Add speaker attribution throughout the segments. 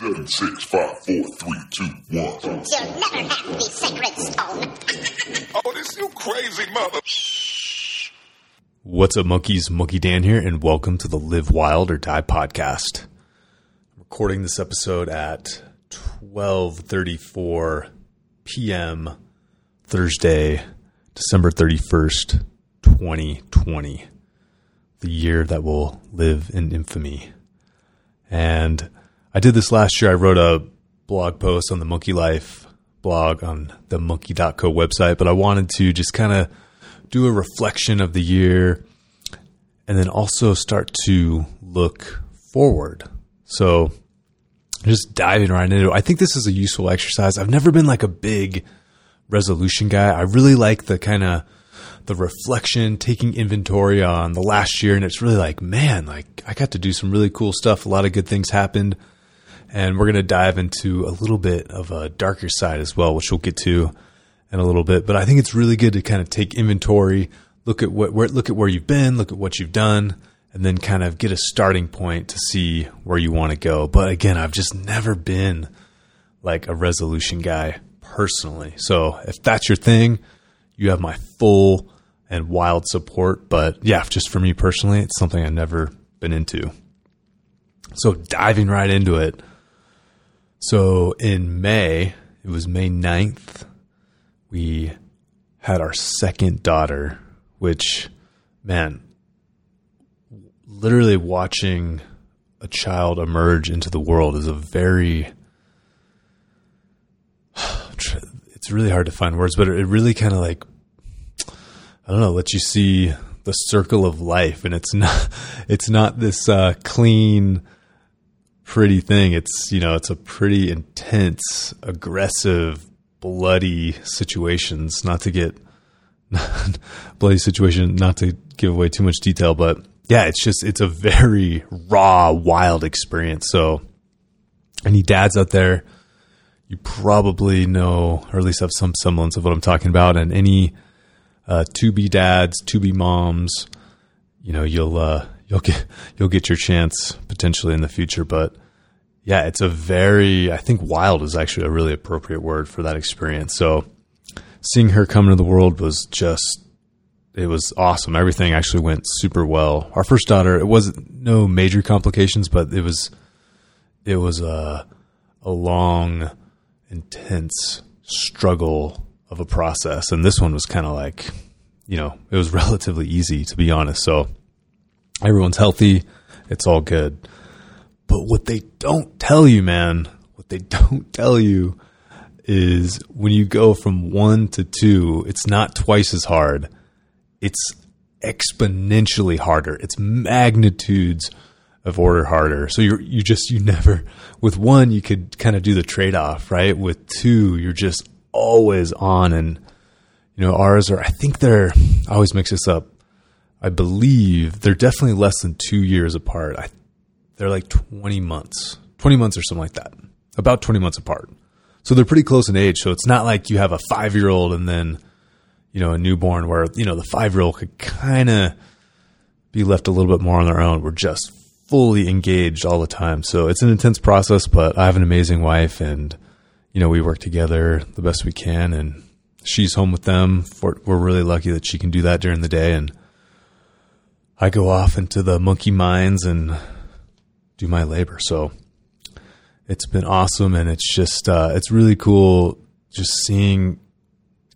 Speaker 1: Seven, six, five, four, three, two, one.
Speaker 2: You'll never have the sacred stone.
Speaker 1: Oh, this you crazy mother.
Speaker 3: What's up, monkeys? Monkey Dan here, and welcome to the Live Wild or Die podcast. I'm recording this episode at 12:34 p.m. Thursday, December 31st, 2020, the year that will live in infamy. And I did this last year. I wrote a blog post on the Monkey Life blog on the monkey.co website, but I wanted to just kind of do a reflection of the year and then also start to look forward. So just diving right into it. I think this is a useful exercise. I've never been like a big resolution guy. I really like the kind of the reflection, taking inventory on the last year and it's really like, man, like I got to do some really cool stuff. A lot of good things happened. And we're going to dive into a little bit of a darker side as well, which we'll get to in a little bit. But I think it's really good to kind of take inventory, look at what, where, look at where you've been, look at what you've done, and then kind of get a starting point to see where you want to go. But again, I've just never been like a resolution guy personally. So if that's your thing, you have my full and wild support. But yeah, just for me personally, it's something I've never been into. So diving right into it. So in May, it was May 9th, we had our second daughter, which, man, literally watching a child emerge into the world is a very, it's really hard to find words, but it really kind of like, I don't know, lets you see the circle of life. And it's not, it's not this uh, clean, pretty thing. It's you know it's a pretty intense, aggressive, bloody situations. Not to get bloody situation. Not to give away too much detail, but yeah, it's just it's a very raw, wild experience. So, any dads out there, you probably know, or at least have some semblance of what I'm talking about. And any uh, to be dads, to be moms, you know, you'll uh, you'll get you'll get your chance potentially in the future. But yeah, it's a very I think wild is actually a really appropriate word for that experience. So seeing her come into the world was just it was awesome. Everything actually went super well. Our first daughter, it wasn't no major complications, but it was it was a a long, intense struggle of a process, and this one was kind of like, you know, it was relatively easy to be honest. So everyone's healthy, it's all good. But what they don't tell you, man, what they don't tell you is when you go from one to two, it's not twice as hard. It's exponentially harder. It's magnitudes of order harder. So you you just you never with one you could kind of do the trade off, right? With two, you're just always on and you know, ours are I think they're I always mix this up. I believe they're definitely less than two years apart. I they're like 20 months, 20 months or something like that, about 20 months apart. So they're pretty close in age. So it's not like you have a five year old and then, you know, a newborn where, you know, the five year old could kind of be left a little bit more on their own. We're just fully engaged all the time. So it's an intense process, but I have an amazing wife and, you know, we work together the best we can and she's home with them. We're really lucky that she can do that during the day. And I go off into the monkey mines and do my labor. So it's been awesome, and it's just uh, it's really cool just seeing,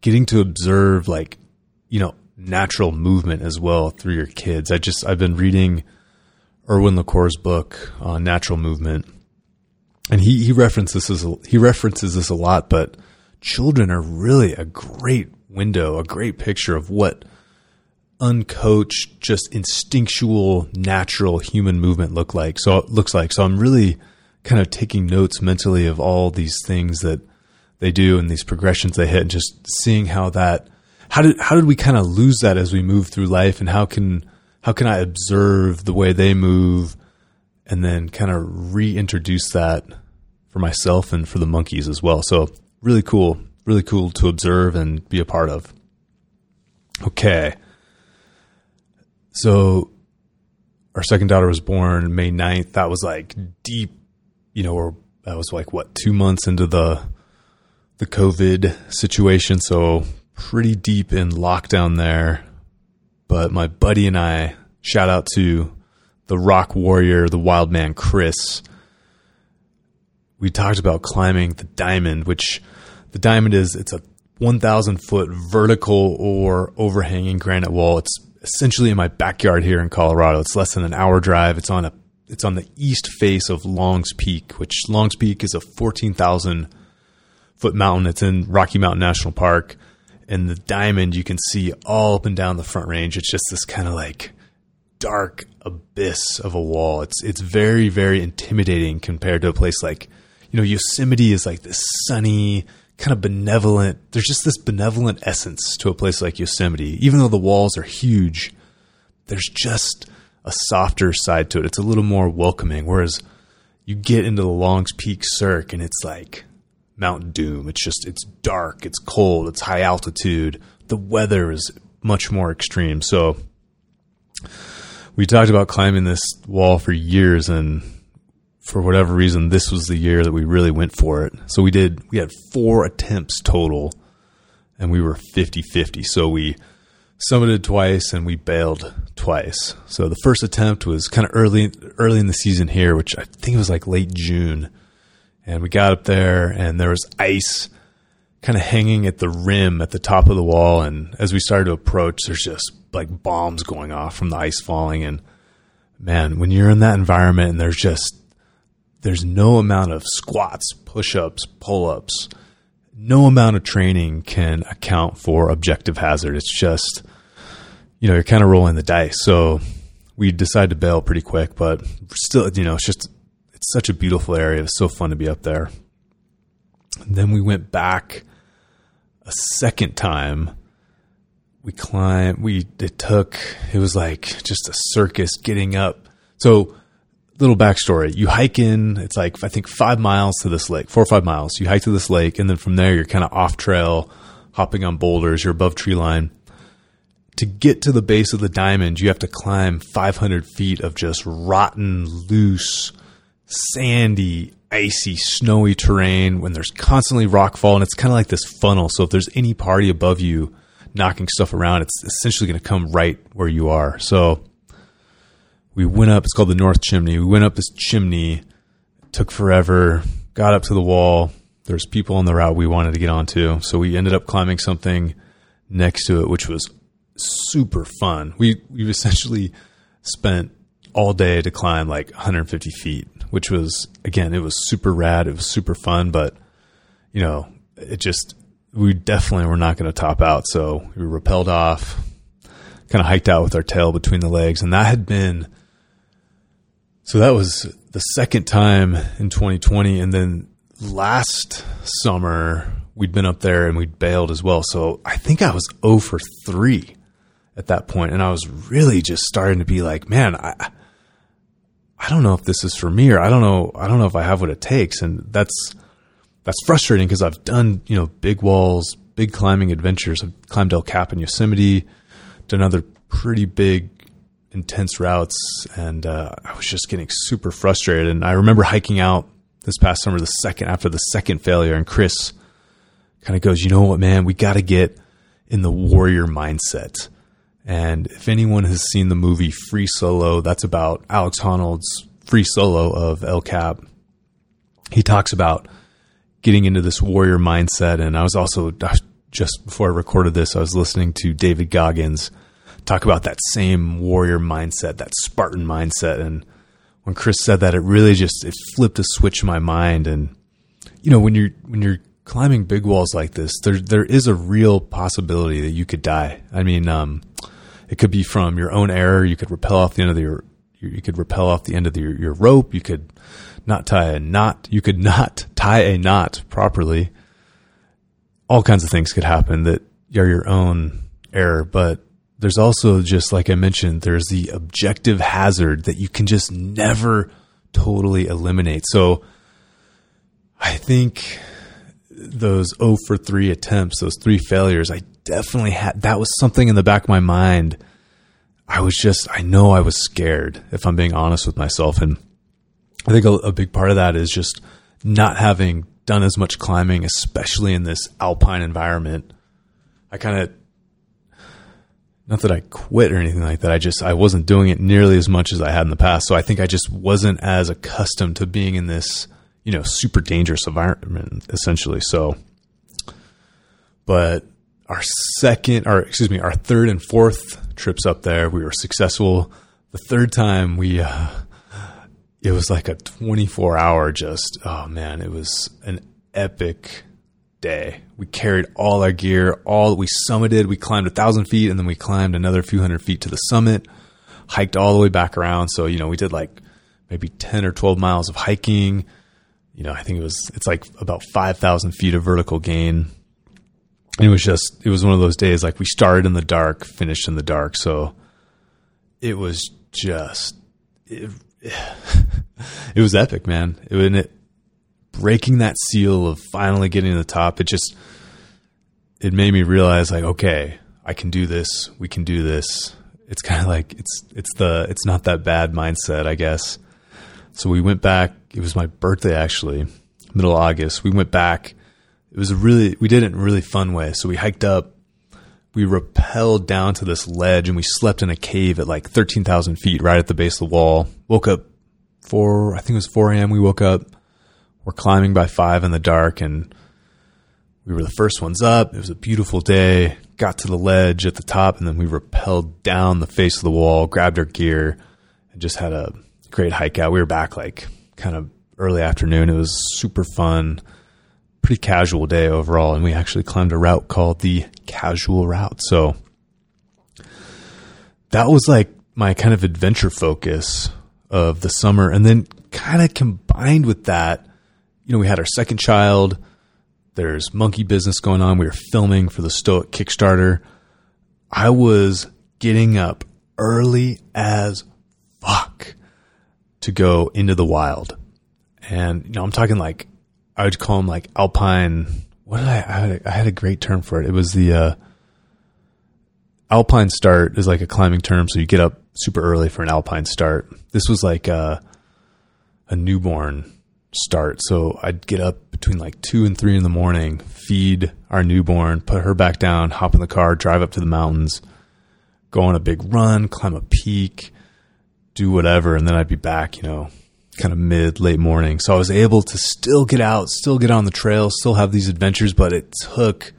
Speaker 3: getting to observe like you know natural movement as well through your kids. I just I've been reading Erwan Le Corre's book on natural movement, and he he references this he references this a lot, but children are really a great window, a great picture of what uncoached, just instinctual, natural human movement look like. So it looks like. So I'm really kind of taking notes mentally of all these things that they do and these progressions they hit, and just seeing how that how did how did we kind of lose that as we move through life, and how can how can I observe the way they move, and then kind of reintroduce that for myself and for the monkeys as well. So really cool, really cool to observe and be a part of. Okay. So our second daughter was born May 9th. That was like deep, you know, we're that was like what two months into the the COVID situation, so pretty deep in lockdown there. But my buddy and I, shout out to the rock warrior, the wild man Chris. We talked about climbing the diamond, which the diamond is it's a 1,000 foot vertical or overhanging granite wall. It's essentially in my backyard here in Colorado. It's less than an hour drive. It's on a it's on the east face of Longs Peak, which Longs Peak is a 14,000 foot mountain. It's in Rocky Mountain National Park. And the diamond you can see all up and down the front range. It's just this kind of like dark abyss of a wall. It's it's very, very intimidating compared to a place like, you know, Yosemite is like this sunny, kind of benevolent. There's just this benevolent essence to a place like Yosemite. Even though the walls are huge, there's just a softer side to it. It's a little more welcoming. Whereas you get into the Longs Peak Cirque and it's like Mount Doom. It's just it's dark, it's cold, it's high altitude. The weather is much more extreme. So we talked about climbing this wall for years and for whatever reason this was the year that we really went for it. So we did we had 4 attempts total and we were 50-50. So we summited twice and we bailed twice. So the first attempt was kind of early early in the season here, which I think it was like late June. And we got up there and there was ice kind of hanging at the rim at the top of the wall and as we started to approach there's just like bombs going off from the ice falling and man, when you're in that environment and there's just there's no amount of squats, push-ups, pull-ups, no amount of training can account for objective hazard. It's just you know, you're kind of rolling the dice. So we decided to bail pretty quick, but still, you know, it's just, it's such a beautiful area. It's so fun to be up there. And then we went back a second time. We climbed, we, it took, it was like just a circus getting up. So, little backstory you hike in, it's like, I think five miles to this lake, four or five miles. You hike to this lake, and then from there, you're kind of off trail, hopping on boulders, you're above tree line to get to the base of the diamond, you have to climb 500 feet of just rotten, loose, sandy, icy, snowy terrain when there's constantly rockfall and it's kind of like this funnel. So if there's any party above you knocking stuff around, it's essentially going to come right where you are. So we went up, it's called the North Chimney. We went up this chimney, took forever, got up to the wall. There's people on the route we wanted to get onto. So we ended up climbing something next to it, which was super fun. We we essentially spent all day to climb like 150 feet, which was again it was super rad. It was super fun, but you know it just we definitely were not going to top out. So we repelled off, kind of hiked out with our tail between the legs, and that had been so that was the second time in 2020, and then last summer we'd been up there and we'd bailed as well. So I think I was 0 for 3 at that point, and I was really just starting to be like, man, I I don't know if this is for me, or I don't know, I don't know if I have what it takes, and that's that's frustrating because I've done you know big walls, big climbing adventures. I've climbed El Cap in Yosemite, done other pretty big intense routes, and uh, I was just getting super frustrated. And I remember hiking out this past summer, the second after the second failure, and Chris kind of goes, "You know what, man? We got to get in the warrior mindset." And if anyone has seen the movie Free Solo, that's about Alex Honnold's free solo of El Cap. He talks about getting into this warrior mindset. And I was also, just before I recorded this, I was listening to David Goggins talk about that same warrior mindset, that Spartan mindset. And when Chris said that, it really just, it flipped a switch in my mind. And, you know, when you're, when you're climbing big walls like this, there, there is a real possibility that you could die. I mean, um, it could be from your own error. You could repel off the end of your, you could repel off the end of the, your, your rope. You could not tie a knot. You could not tie a knot properly. All kinds of things could happen that are your own error. But there's also just like I mentioned, there's the objective hazard that you can just never totally eliminate. So I think those 0 for 3 attempts, those three failures, I definitely had that was something in the back of my mind. I was just, I know I was scared, if I'm being honest with myself. And I think a, a big part of that is just not having done as much climbing, especially in this alpine environment, I kind of not that I quit or anything like that. I just I wasn't doing it nearly as much as I had in the past. So I think I just wasn't as accustomed to being in this, you know, super dangerous environment essentially. So but our second or excuse me, our third and fourth trips up there, we were successful. The third time we uh it was like a 24 hour just oh man, it was an epic day. We carried all our gear, all we summited. We climbed a thousand feet, and then we climbed another few hundred feet to the summit. Hiked all the way back around. So you know, we did like maybe ten or twelve miles of hiking. You know, I think it was it's like about five thousand feet of vertical gain. And it was just it was one of those days like we started in the dark, finished in the dark. So it was just it, it was epic, man. It, wasn't it breaking that seal of finally getting to the top, it just it made me realize like, okay, I can do this. We can do this. It's kind of like it's it's the it's not that bad mindset, I guess. So we went back. It was my birthday actually, middle of August. We went back. It was a really we did it in a really fun way. So we hiked up. We rappelled down to this ledge and we slept in a cave at like thirteen thousand feet, right at the base of the wall. Woke up four, I think it was four a.m. We woke up we're climbing by five in the dark and we were the first ones up. It was a beautiful day. Got to the ledge at the top and then we rappelled down the face of the wall, grabbed our gear, and just had a great hike out. We were back like kind of early afternoon. It was super fun, pretty casual day overall. And we actually climbed a route called the Casual Route. So that was like my kind of adventure focus of the summer. And then kind of combined with that, you know, we had our second child. There's monkey business going on. We were filming for the Stoic Kickstarter. I was getting up early as fuck to go into the wild. And, you know, I'm talking like, I would call them like alpine. What did I, I had, a, I had a great term for it. It was the, uh, alpine start is like a climbing term. So you get up super early for an alpine start. This was like a, a newborn start. So I'd get up between like two and three in the morning, feed our newborn, put her back down, hop in the car, drive up to the mountains, go on a big run, climb a peak, do whatever. And then I'd be back, you know, kind of mid, late morning. So I was able to still get out, still get on the trail, still have these adventures, but it took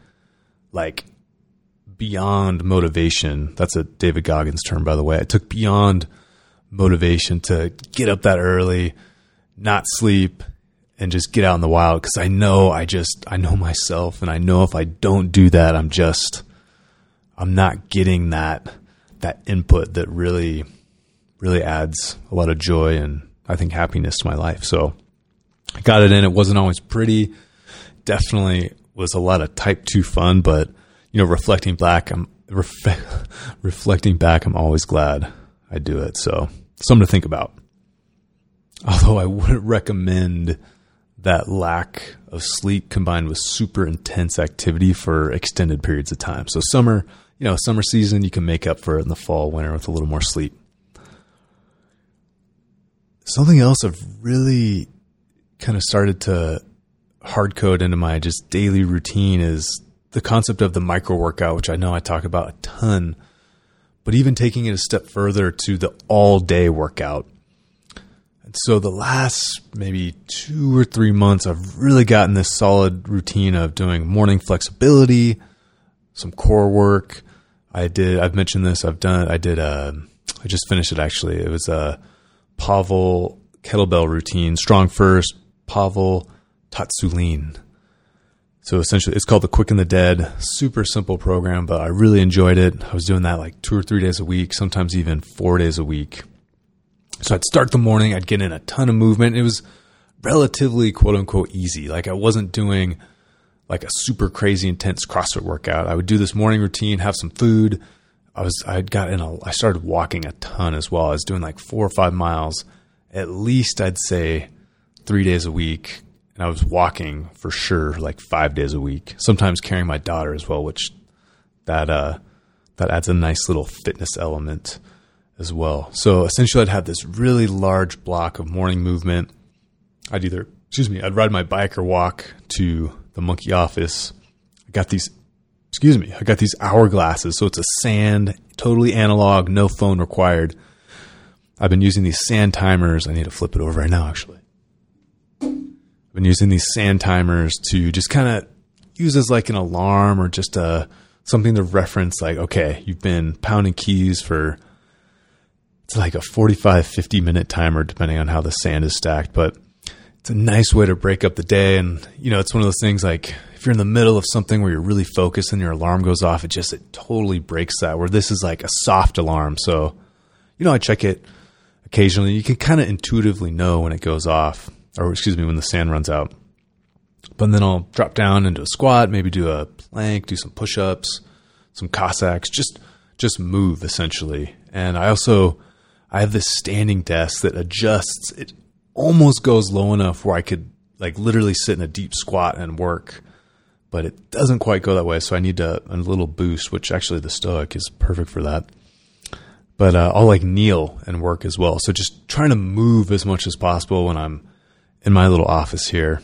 Speaker 3: like beyond motivation. That's a David Goggins term, by the way. It took beyond motivation to get up that early not sleep and just get out in the wild because I know I just I know myself and I know if I don't do that I'm just I'm not getting that that input that really really adds a lot of joy and I think happiness to my life. So I got it in. It wasn't always pretty. Definitely was a lot of type 2 fun, but you know, reflecting back, I'm ref- reflecting back, I'm always glad I do it. So, something to think about. Although I wouldn't recommend that lack of sleep combined with super intense activity for extended periods of time. So summer, you know, summer season, you can make up for it in the fall, winter with a little more sleep. Something else I've really kind of started to hard code into my just daily routine is the concept of the micro workout, which I know I talk about a ton, but even taking it a step further to the all day workout so the last maybe two or three months, I've really gotten this solid routine of doing morning flexibility, some core work. I did. I've mentioned this. I've done. I did. Uh, I just finished it actually. It was a Pavel kettlebell routine. Strong first. Pavel Tsatsouline. So essentially, it's called the Quick and the Dead. Super simple program, but I really enjoyed it. I was doing that like two or three days a week, sometimes even four days a week. So I'd start the morning, I'd get in a ton of movement. It was relatively quote unquote easy. Like I wasn't doing like a super crazy intense CrossFit workout. I would do this morning routine, have some food. I was I got in a I started walking a ton as well. I was doing like 4 or 5 miles at least I'd say 3 days a week and I was walking for sure like 5 days a week. Sometimes carrying my daughter as well, which that uh that adds a nice little fitness element as well. So essentially, I'd have this really large block of morning movement. I'd either excuse me, I'd ride my bike or walk to the monkey office. I got these, excuse me, I got these hourglasses. So it's a sand, totally analog, no phone required. I've been using these sand timers. I need to flip it over right now, actually. I've been using these sand timers to just kind of use as like an alarm or just a something to reference like okay you've been pounding keys for it's like a 45 50 minute timer depending on how the sand is stacked but it's a nice way to break up the day. And you know it's one of those things like if you're in the middle of something where you're really focused and your alarm goes off it just it totally breaks that where this is like a soft alarm. So you know i check it occasionally. You can kind of intuitively know when it goes off or excuse me when the sand runs out. But then I'll drop down into a squat, maybe do a plank, do some push-ups, some Cossacks, just just move essentially. And I also I have this standing desk that adjusts. It almost goes low enough where I could like literally sit in a deep squat and work, but it doesn't quite go that way. So I need a, a little boost, which actually the Stoic is perfect for that. But uh, I'll like kneel and work as well. So just trying to move as much as possible when I'm in my little office here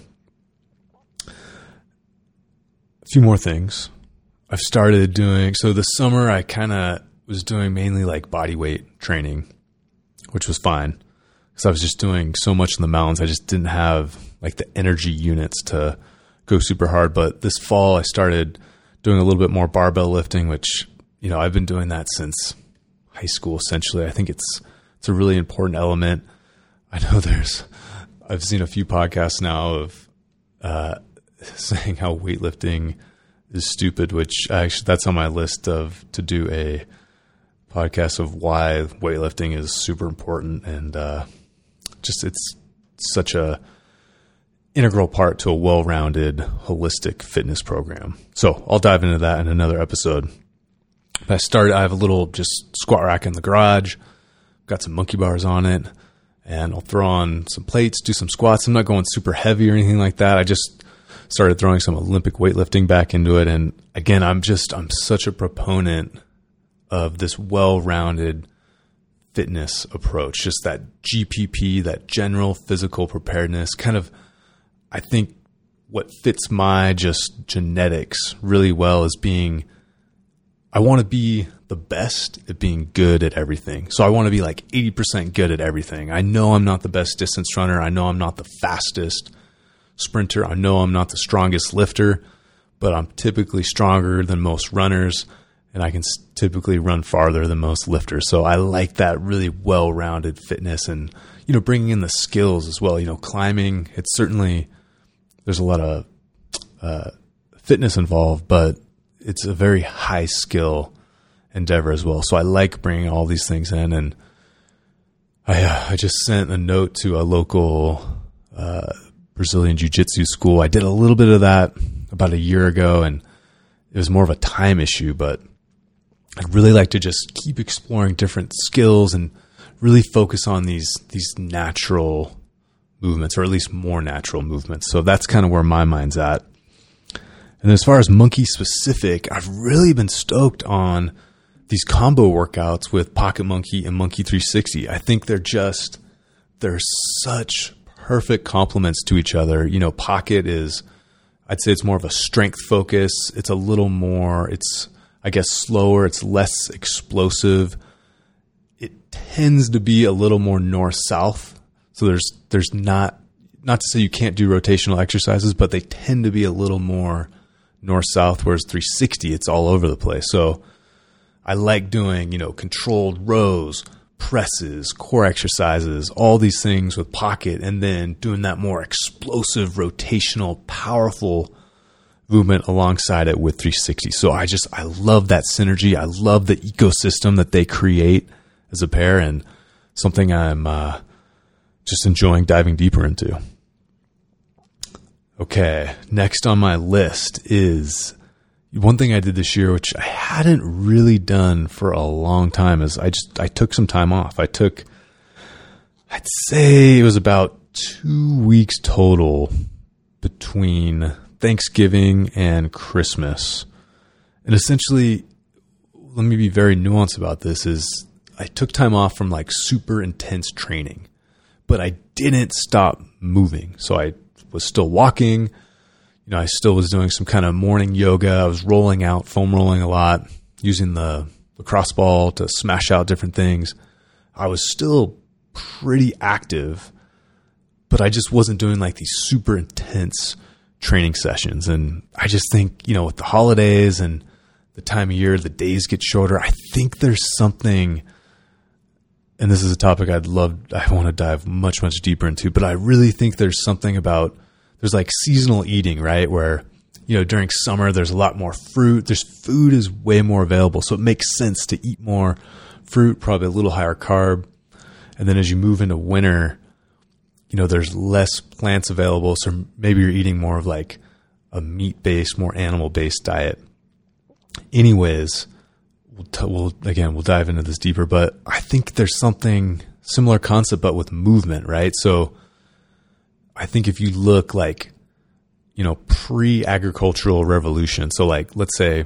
Speaker 3: A few more things. I've started doing so this summer. I kind of was doing mainly like body weight training, which was fine because I was just doing so much in the mountains. I just didn't have like the energy units to go super hard. But this fall, I started doing a little bit more barbell lifting, which you know I've been doing that since high school. Essentially, I think it's it's a really important element. I know there's I've seen a few podcasts now of uh, saying how weightlifting is stupid, which actually that's on my list of to do a podcast of why weightlifting is super important and uh, just it's such a integral part to a well-rounded holistic fitness program. So I'll dive into that in another episode. I started. I have a little just squat rack in the garage. Got some monkey bars on it, and I'll throw on some plates, do some squats. I'm not going super heavy or anything like that. I just started throwing some Olympic weightlifting back into it. And again, I'm just, I'm such a proponent of this well rounded fitness approach, just that GPP, that general physical preparedness kind of, I think what fits my just genetics really well is being, I want to be the best at being good at everything. So I want to be like 80% good at everything. I know I'm not the best distance runner. I know I'm not the fastest sprinter. I know I'm not the strongest lifter, but I'm typically stronger than most runners and I can typically run farther than most lifters. So I like that really well-rounded fitness and you know bringing in the skills as well. You know, climbing it's certainly there's a lot of uh, fitness involved, but it's a very high skill endeavor as well. So I like bringing all these things in, and I uh, I just sent a note to a local uh, Brazilian Jiu Jitsu school. I did a little bit of that about a year ago, and it was more of a time issue, but I'd really like to just keep exploring different skills and really focus on these these natural movements, or at least more natural movements. So that's kind of where my mind's at. And as far as monkey specific, I've really been stoked on these combo workouts with Pocket Monkey and Monkey 360. I think they're just they're such perfect complements to each other. You know, Pocket is, I'd say it's more of a strength focus. It's a little more, it's, I guess, slower. It's less explosive. It tends to be a little more north south. So there's, there's not, not to say you can't do rotational exercises, but they tend to be a little more north south, whereas 360, it's all over the place. So I like doing, you know, controlled rows presses, core exercises, all these things with pocket, and then doing that more explosive, rotational, powerful movement alongside it with 360. So I just, I love that synergy. I love the ecosystem that they create as a pair and something I'm uh, just enjoying diving deeper into. Okay, next on my list is one thing I did this year, which I hadn't really done for a long time, is I just I took some time off. I took, I'd say it was about two weeks total between Thanksgiving and Christmas, and essentially, let me be very nuanced about this. Is I took time off from like super intense training, but I didn't stop moving. So I was still walking. You know, I still was doing some kind of morning yoga. I was rolling out, foam rolling a lot, using the lacrosse ball to smash out different things. I was still pretty active, but I just wasn't doing like these super intense training sessions. And I just think, you know, with the holidays and the time of year, the days get shorter. I think there's something, and this is a topic I'd love, I want to dive much, much deeper into, but I really think there's something about, there's like seasonal eating, right? Where, you know, during summer, there's a lot more fruit. There's food is way more available. So it makes sense to eat more fruit, probably a little higher carb. And then as you move into winter, you know, there's less plants available. So maybe you're eating more of like a meat based, more animal based diet. Anyways, we'll, t- we'll, again, we'll dive into this deeper, but I think there's something similar concept, but with movement, right? So I think if you look like, you know, pre agricultural revolution, so like, let's say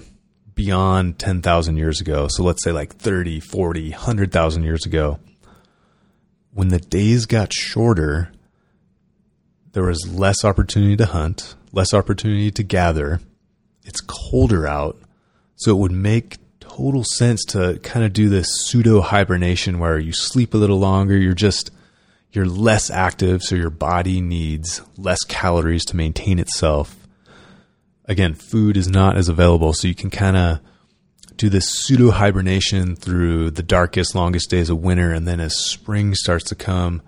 Speaker 3: beyond 10,000 years ago, so let's say like 30, 40, 100,000 years ago, when the days got shorter, there was less opportunity to hunt, less opportunity to gather. It's colder out. So it would make total sense to kind of do this pseudo hibernation where you sleep a little longer. You're just, you're less active. So your body needs less calories to maintain itself. Again, food is not as available. So you can kind of do this pseudo hibernation through the darkest, longest days of winter. And then as spring starts to come,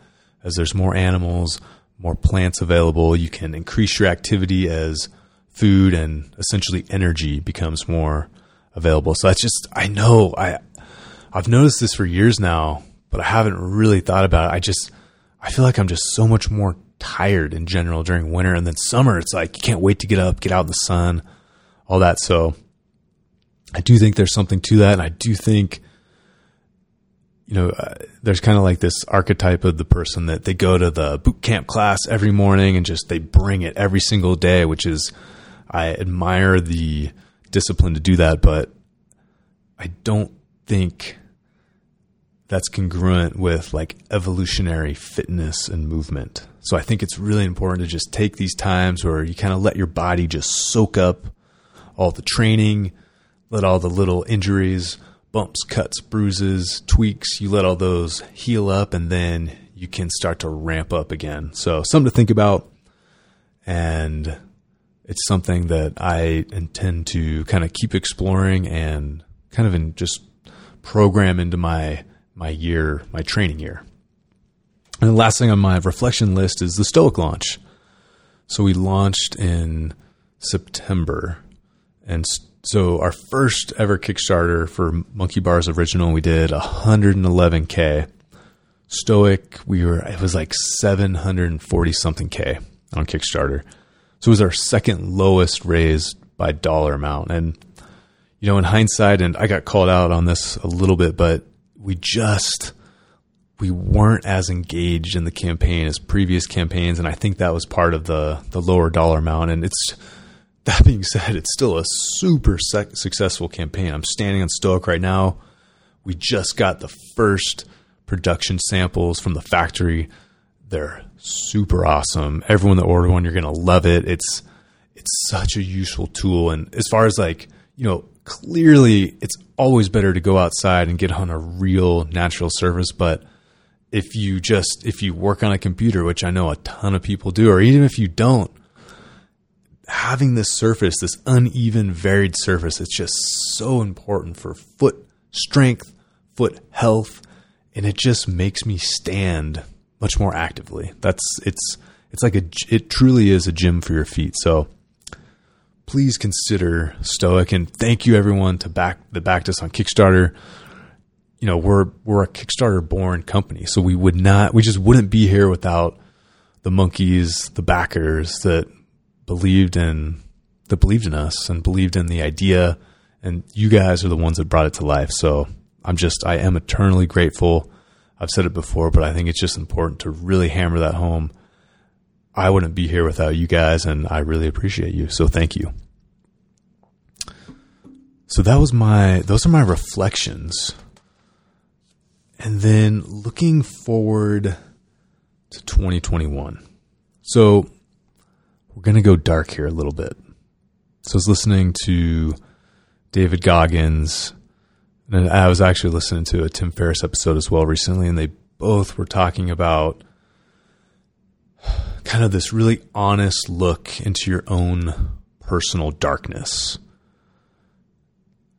Speaker 3: as there's more animals, more plants available, you can increase your activity as food and essentially energy becomes more available. So that's just, I know I, I've noticed this for years now, but I haven't really thought about it. I just, I feel like I'm just so much more tired in general during winter. And then summer, it's like you can't wait to get up, get out in the sun, all that. So I do think there's something to that. And I do think, you know, uh, there's kind of like this archetype of the person that they go to the boot camp class every morning and just they bring it every single day, which is, I admire the discipline to do that, but I don't think that's congruent with like evolutionary fitness and movement. So I think it's really important to just take these times where you kind of let your body just soak up all the training, let all the little injuries, bumps, cuts, bruises, tweaks, you let all those heal up and then you can start to ramp up again. So something to think about. And it's something that I intend to kind of keep exploring and kind of in just program into my my year, my training year. And the last thing on my reflection list is the Stoic launch. So we launched in September, and so our first ever Kickstarter for Monkey Bars Original, we did 111k. Stoic, we were it was like 740 something k on Kickstarter. So it was our second lowest raised by dollar amount. And, you know, in hindsight, and I got called out on this a little bit, but we just, we weren't as engaged in the campaign as previous campaigns. And I think that was part of the, the lower dollar amount. And it's, that being said, it's still a super sec- successful campaign. I'm standing on Stoic right now. We just got the first production samples from the factory. They're super awesome. Everyone that ordered one, you're going to love it. It's it's such a useful tool and as far as like, you know, clearly it's always better to go outside and get on a real natural surface, but if you just if you work on a computer, which I know a ton of people do or even if you don't, having this surface, this uneven varied surface, it's just so important for foot strength, foot health, and it just makes me stand much more actively. That's it's it's like a it truly is a gym for your feet. So please consider Stoic and thank you everyone to back that backed us on Kickstarter. You know, we're we're a Kickstarter born company, so we would not we just wouldn't be here without the monkeys, the backers that believed in that believed in us and believed in the idea and you guys are the ones that brought it to life. So I'm just I am eternally grateful I've said it before, but I think it's just important to really hammer that home. I wouldn't be here without you guys, and I really appreciate you. So thank you. So that was my, those are my reflections. And then looking forward to 2021. So we're going to go dark here a little bit. So I was listening to David Goggins, and I was actually listening to a Tim Ferriss episode as well recently, and they both were talking about kind of this really honest look into your own personal darkness.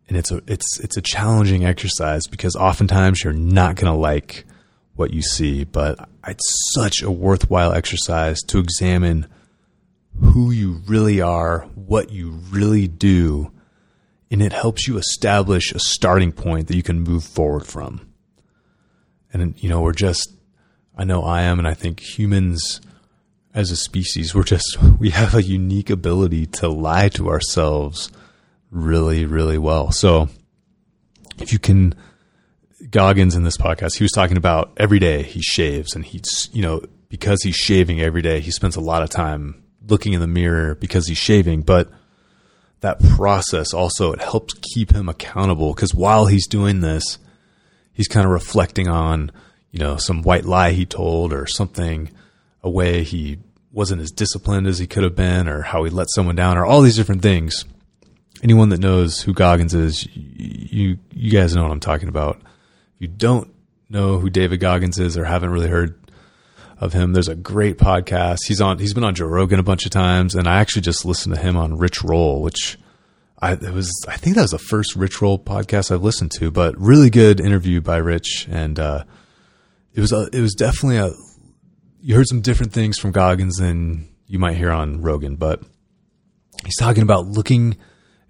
Speaker 3: And it's a it's it's a challenging exercise because oftentimes you're not going to like what you see, but it's such a worthwhile exercise to examine who you really are, what you really do, and it helps you establish a starting point that you can move forward from. And, you know, we're just, I know I am, and I think humans as a species, we're just, we have a unique ability to lie to ourselves really, really well. So if you can, Goggins in this podcast, he was talking about every day he shaves and he's, you know, because he's shaving every day, he spends a lot of time looking in the mirror because he's shaving, but that process also it helps keep him accountable because while he's doing this, he's kind of reflecting on, you know, some white lie he told or something, a way he wasn't as disciplined as he could have been, or how he let someone down, or all these different things. Anyone that knows who Goggins is, you you guys know what I'm talking about. If you don't know who David Goggins is or haven't really heard of him. There's a great podcast. He's on. He's been on Joe Rogan a bunch of times, and I actually just listened to him on Rich Roll, which I was. I think that was the first Rich Roll podcast I've listened to. But really good interview by Rich, and uh, it was a, it was definitely a. You heard some different things from Goggins than you might hear on Rogan, but he's talking about looking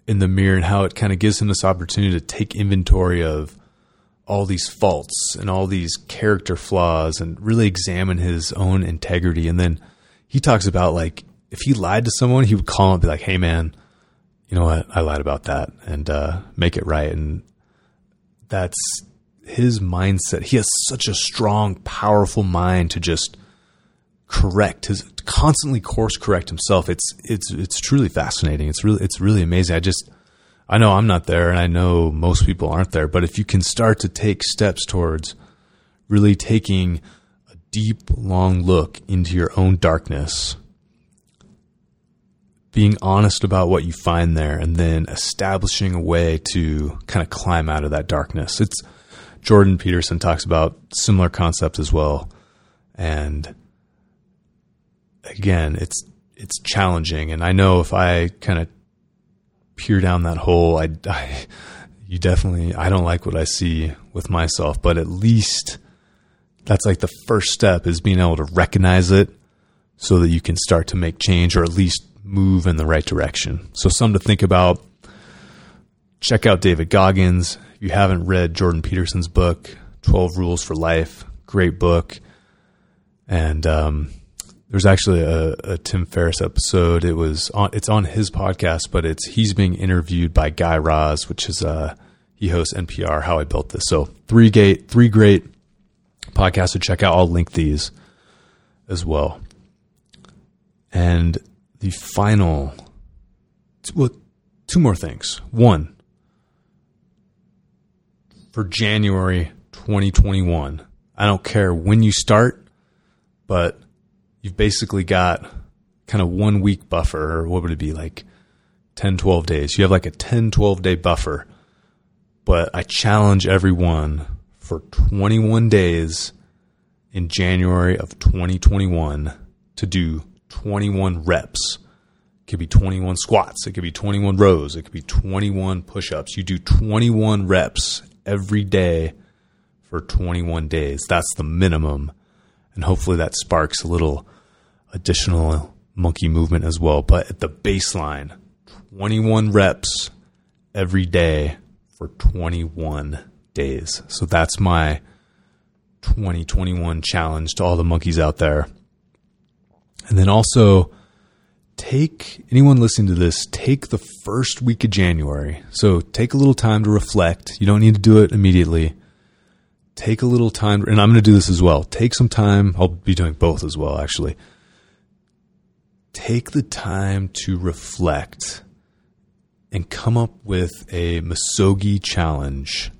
Speaker 3: in the mirror and how it kind of gives him this opportunity to take inventory of all these faults and all these character flaws and really examine his own integrity. And then he talks about like if he lied to someone, he would call him and be like, "Hey, man, you know what? I lied about that," and uh, make it right. And that's his mindset. He has such a strong, powerful mind to just correct his constantly course correct himself. It's it's it's truly fascinating. It's really it's really amazing. I just I know I'm not there and I know most people aren't there, but if you can start to take steps towards really taking a deep, long look into your own darkness, being honest about what you find there, and then establishing a way to kind of climb out of that darkness. It's Jordan Peterson talks about similar concepts as well. And again, it's it's challenging and I know if I kind of peer down that hole, I, I, you definitely, I don't like what I see with myself, but at least that's like the first step is being able to recognize it so that you can start to make change or at least move in the right direction. So, some to think about. Check out David Goggins. If you haven't read Jordan Peterson's book, 12 Rules for Life, great book. And um, there's actually a, a, Tim Ferriss episode. It was on. It's on his podcast, but it's he's being interviewed by Guy Raz, which is uh he hosts NPR. How I Built This. So three gate, three great podcasts to check out. I'll link these as well. And the final, well, two more things. One for January 2021. I don't care when you start, but you've basically got kind of one week buffer, or what would it be like 10, 12 days? You have like a 10, 12 day buffer. But I challenge everyone for 21 days in January of 2021 to do 21 reps. It could be 21 squats. It could be 21 rows. It could be 21 push ups. You do 21 reps every day for 21 days. That's the minimum. And hopefully that sparks a little additional monkey movement as well. But at the baseline, 21 reps every day for 21 days. So that's my 2021 challenge to all the monkeys out there. And then also take anyone listening to this, take the first week of January. So take a little time to reflect. You don't need to do it immediately. Take a little time, and I'm going to do this as well. Take some time. I'll be doing both as well, actually take the time to reflect and come up with a Misogi challenge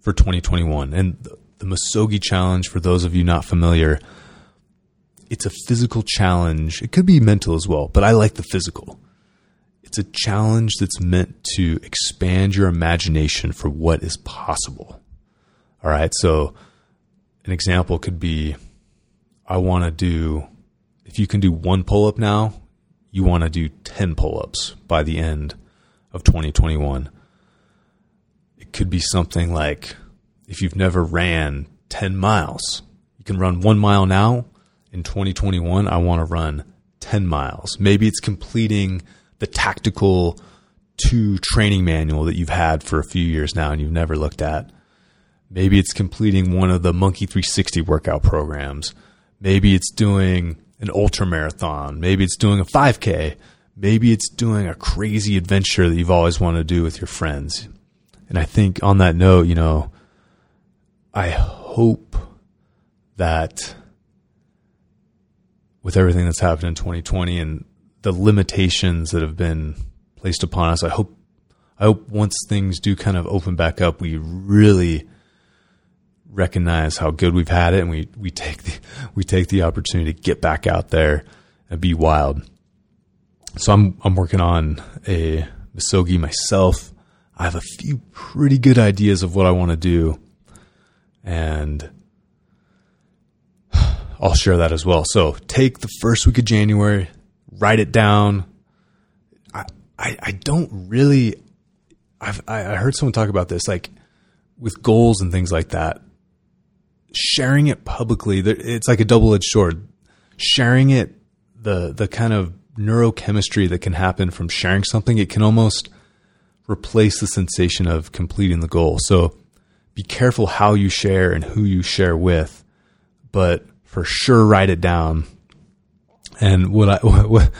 Speaker 3: for 2021. And the Misogi challenge, for those of you not familiar, it's a physical challenge. It could be mental as well, but I like the physical. It's a challenge that's meant to expand your imagination for what is possible. All right. So an example could be I want to do, you can do one pull up now, you want to do 10 pull ups by the end of 2021. It could be something like if you've never ran 10 miles, you can run one mile now. In 2021, I want to run 10 miles. Maybe it's completing the tactical two training manual that you've had for a few years now and you've never looked at. Maybe it's completing one of the Monkey 360 workout programs. Maybe it's doing an ultra marathon. Maybe it's doing a 5K. Maybe it's doing a crazy adventure that you've always wanted to do with your friends. And I think on that note, you know, I hope that with everything that's happened in 2020 and the limitations that have been placed upon us, I hope I hope once things do kind of open back up, we really recognize how good we've had it and we, we take the we take the opportunity to get back out there and be wild. So I'm I'm working on a Misogi myself. I have a few pretty good ideas of what I want to do. And I'll share that as well. So take the first week of January, write it down. I I, I don't really I've I heard someone talk about this, like with goals and things like that sharing it publicly, it's like a double edged sword. Sharing it, the the kind of neurochemistry that can happen from sharing something, it can almost replace the sensation of completing the goal. So be careful how you share and who you share with, but for sure write it down. And what I what,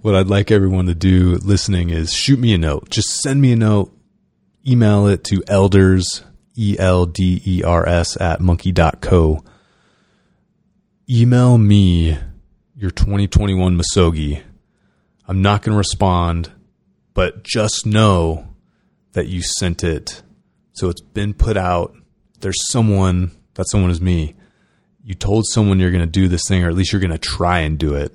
Speaker 3: what I'd like everyone to do listening is shoot me a note. Just send me a note, email it to elders E L D E R S at monkey.co. Email me your 2021 Misogi. I'm not going to respond, but just know that you sent it. So it's been put out. There's someone, that someone is me. You told someone you're going to do this thing, or at least you're going to try and do it.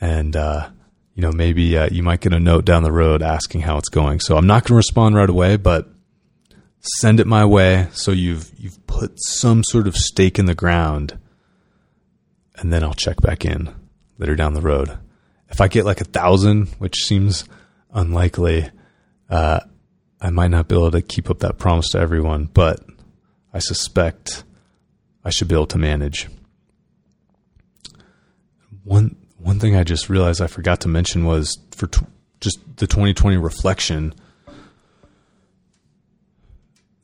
Speaker 3: And, uh, you know, maybe uh, you might get a note down the road asking how it's going. So I'm not going to respond right away, but send it my way so you've you've put some sort of stake in the ground and then I'll check back in later down the road. If I get like a thousand, which seems unlikely, uh, I might not be able to keep up that promise to everyone, but I suspect I should be able to manage. One one thing I just realized I forgot to mention was for t- just the 2020 reflection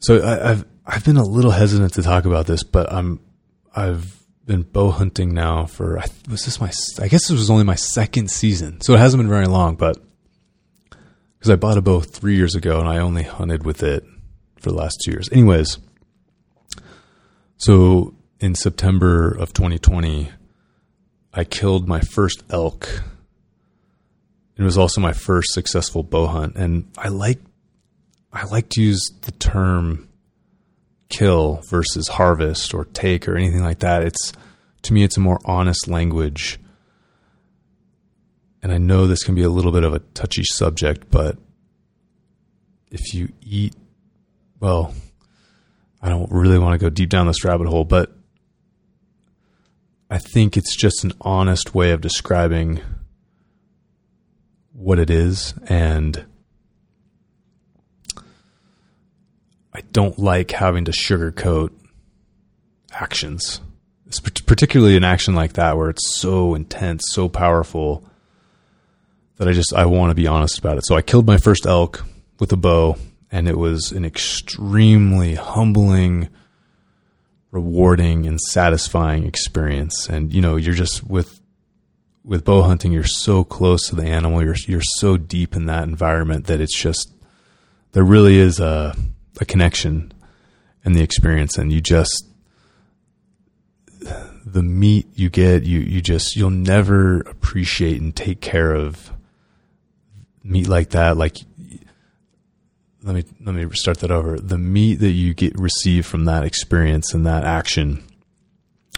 Speaker 3: so I, have I've been a little hesitant to talk about this, but I'm I've been bow hunting now for was this my I guess this was only my second season, so it hasn't been very long, but because I bought a bow three years ago and I only hunted with it for the last two years. Anyways, so in September of 2020, I killed my first elk. It was also my first successful bow hunt, and I like I like to use the term kill versus harvest or take or anything like that. It's to me, it's a more honest language. And I know this can be a little bit of a touchy subject, but if you eat, well, I don't really want to go deep down this rabbit hole, but I think it's just an honest way of describing what it is. And I don't like having to sugarcoat actions, it's particularly an action like that where it's so intense, so powerful that I just I want to be honest about it. So I killed my first elk with a bow, and it was an extremely humbling, rewarding, and satisfying experience. And you know, you're just with with bow hunting, you're so close to the animal. You're you're so deep in that environment that it's just there really is a a connection and the experience and you just the meat you get you you just you'll never appreciate and take care of meat like that like let me let me start that over the meat that you get receive from that experience and that action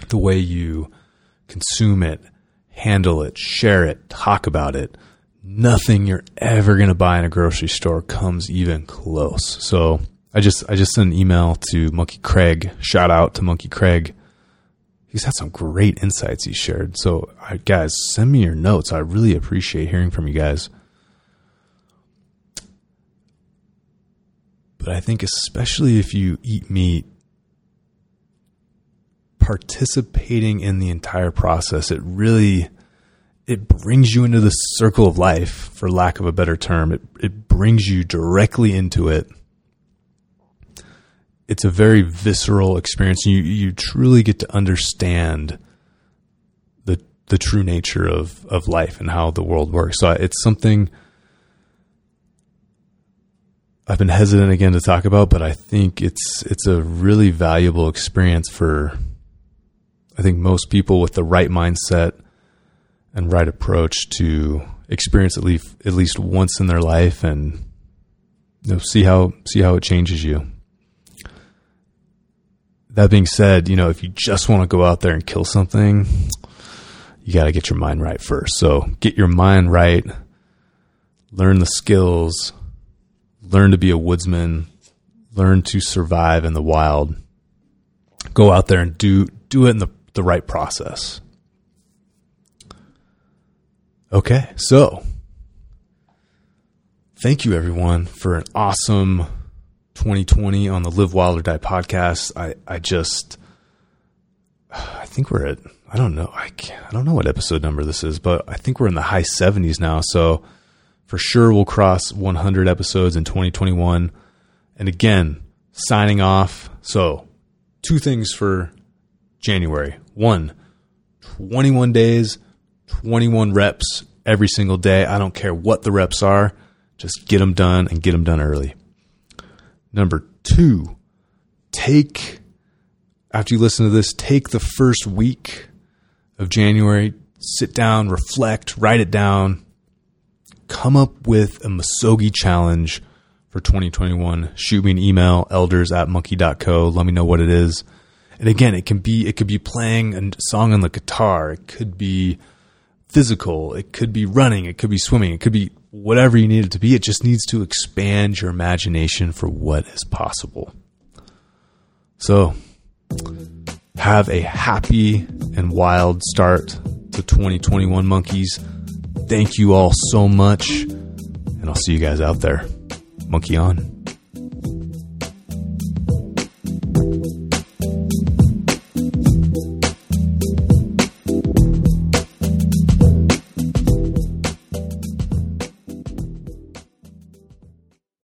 Speaker 3: the way you consume it, handle it, share it, talk about it. Nothing you're ever going to buy in a grocery store comes even close. So I just I just sent an email to Monkey Craig. Shout out to Monkey Craig. He's had some great insights he shared. So guys, send me your notes. I really appreciate hearing from you guys. But I think especially if you eat meat, participating in the entire process, it really it brings you into the circle of life, for lack of a better term. It it brings you directly into it. It's a very visceral experience. You you truly get to understand the the true nature of of life and how the world works. So it's something I've been hesitant again to talk about, but I think it's it's a really valuable experience for I think most people with the right mindset and right approach to experience at least at least once in their life and you know, see how see how it changes you. That being said, you know, if you just want to go out there and kill something, you got to get your mind right first. So, get your mind right, learn the skills, learn to be a woodsman, learn to survive in the wild. Go out there and do do it in the the right process. Okay, so thank you everyone for an awesome 2020 on the Live Wild or Die podcast. I, I just, I think we're at, I don't know, I, I don't know what episode number this is, but I think we're in the high 70s now. So for sure we'll cross 100 episodes in 2021. And again, signing off. So two things for January. One, 21 days, 21 reps every single day. I don't care what the reps are, just get them done and get them done early. Number two, take, after you listen to this, take the first week of January, sit down, reflect, write it down, come up with a Misogi challenge for 2021. Shoot me an email, elders at monkey.co. Let me know what it is and again, it can be it could be playing a song on the guitar. It could be physical. It could be running. It could be swimming. It could be whatever you need it to be. It just needs to expand your imagination for what is possible. So, have a happy and wild start to 2021 monkeys. Thank you all so much, and I'll see you guys out there. Monkey on.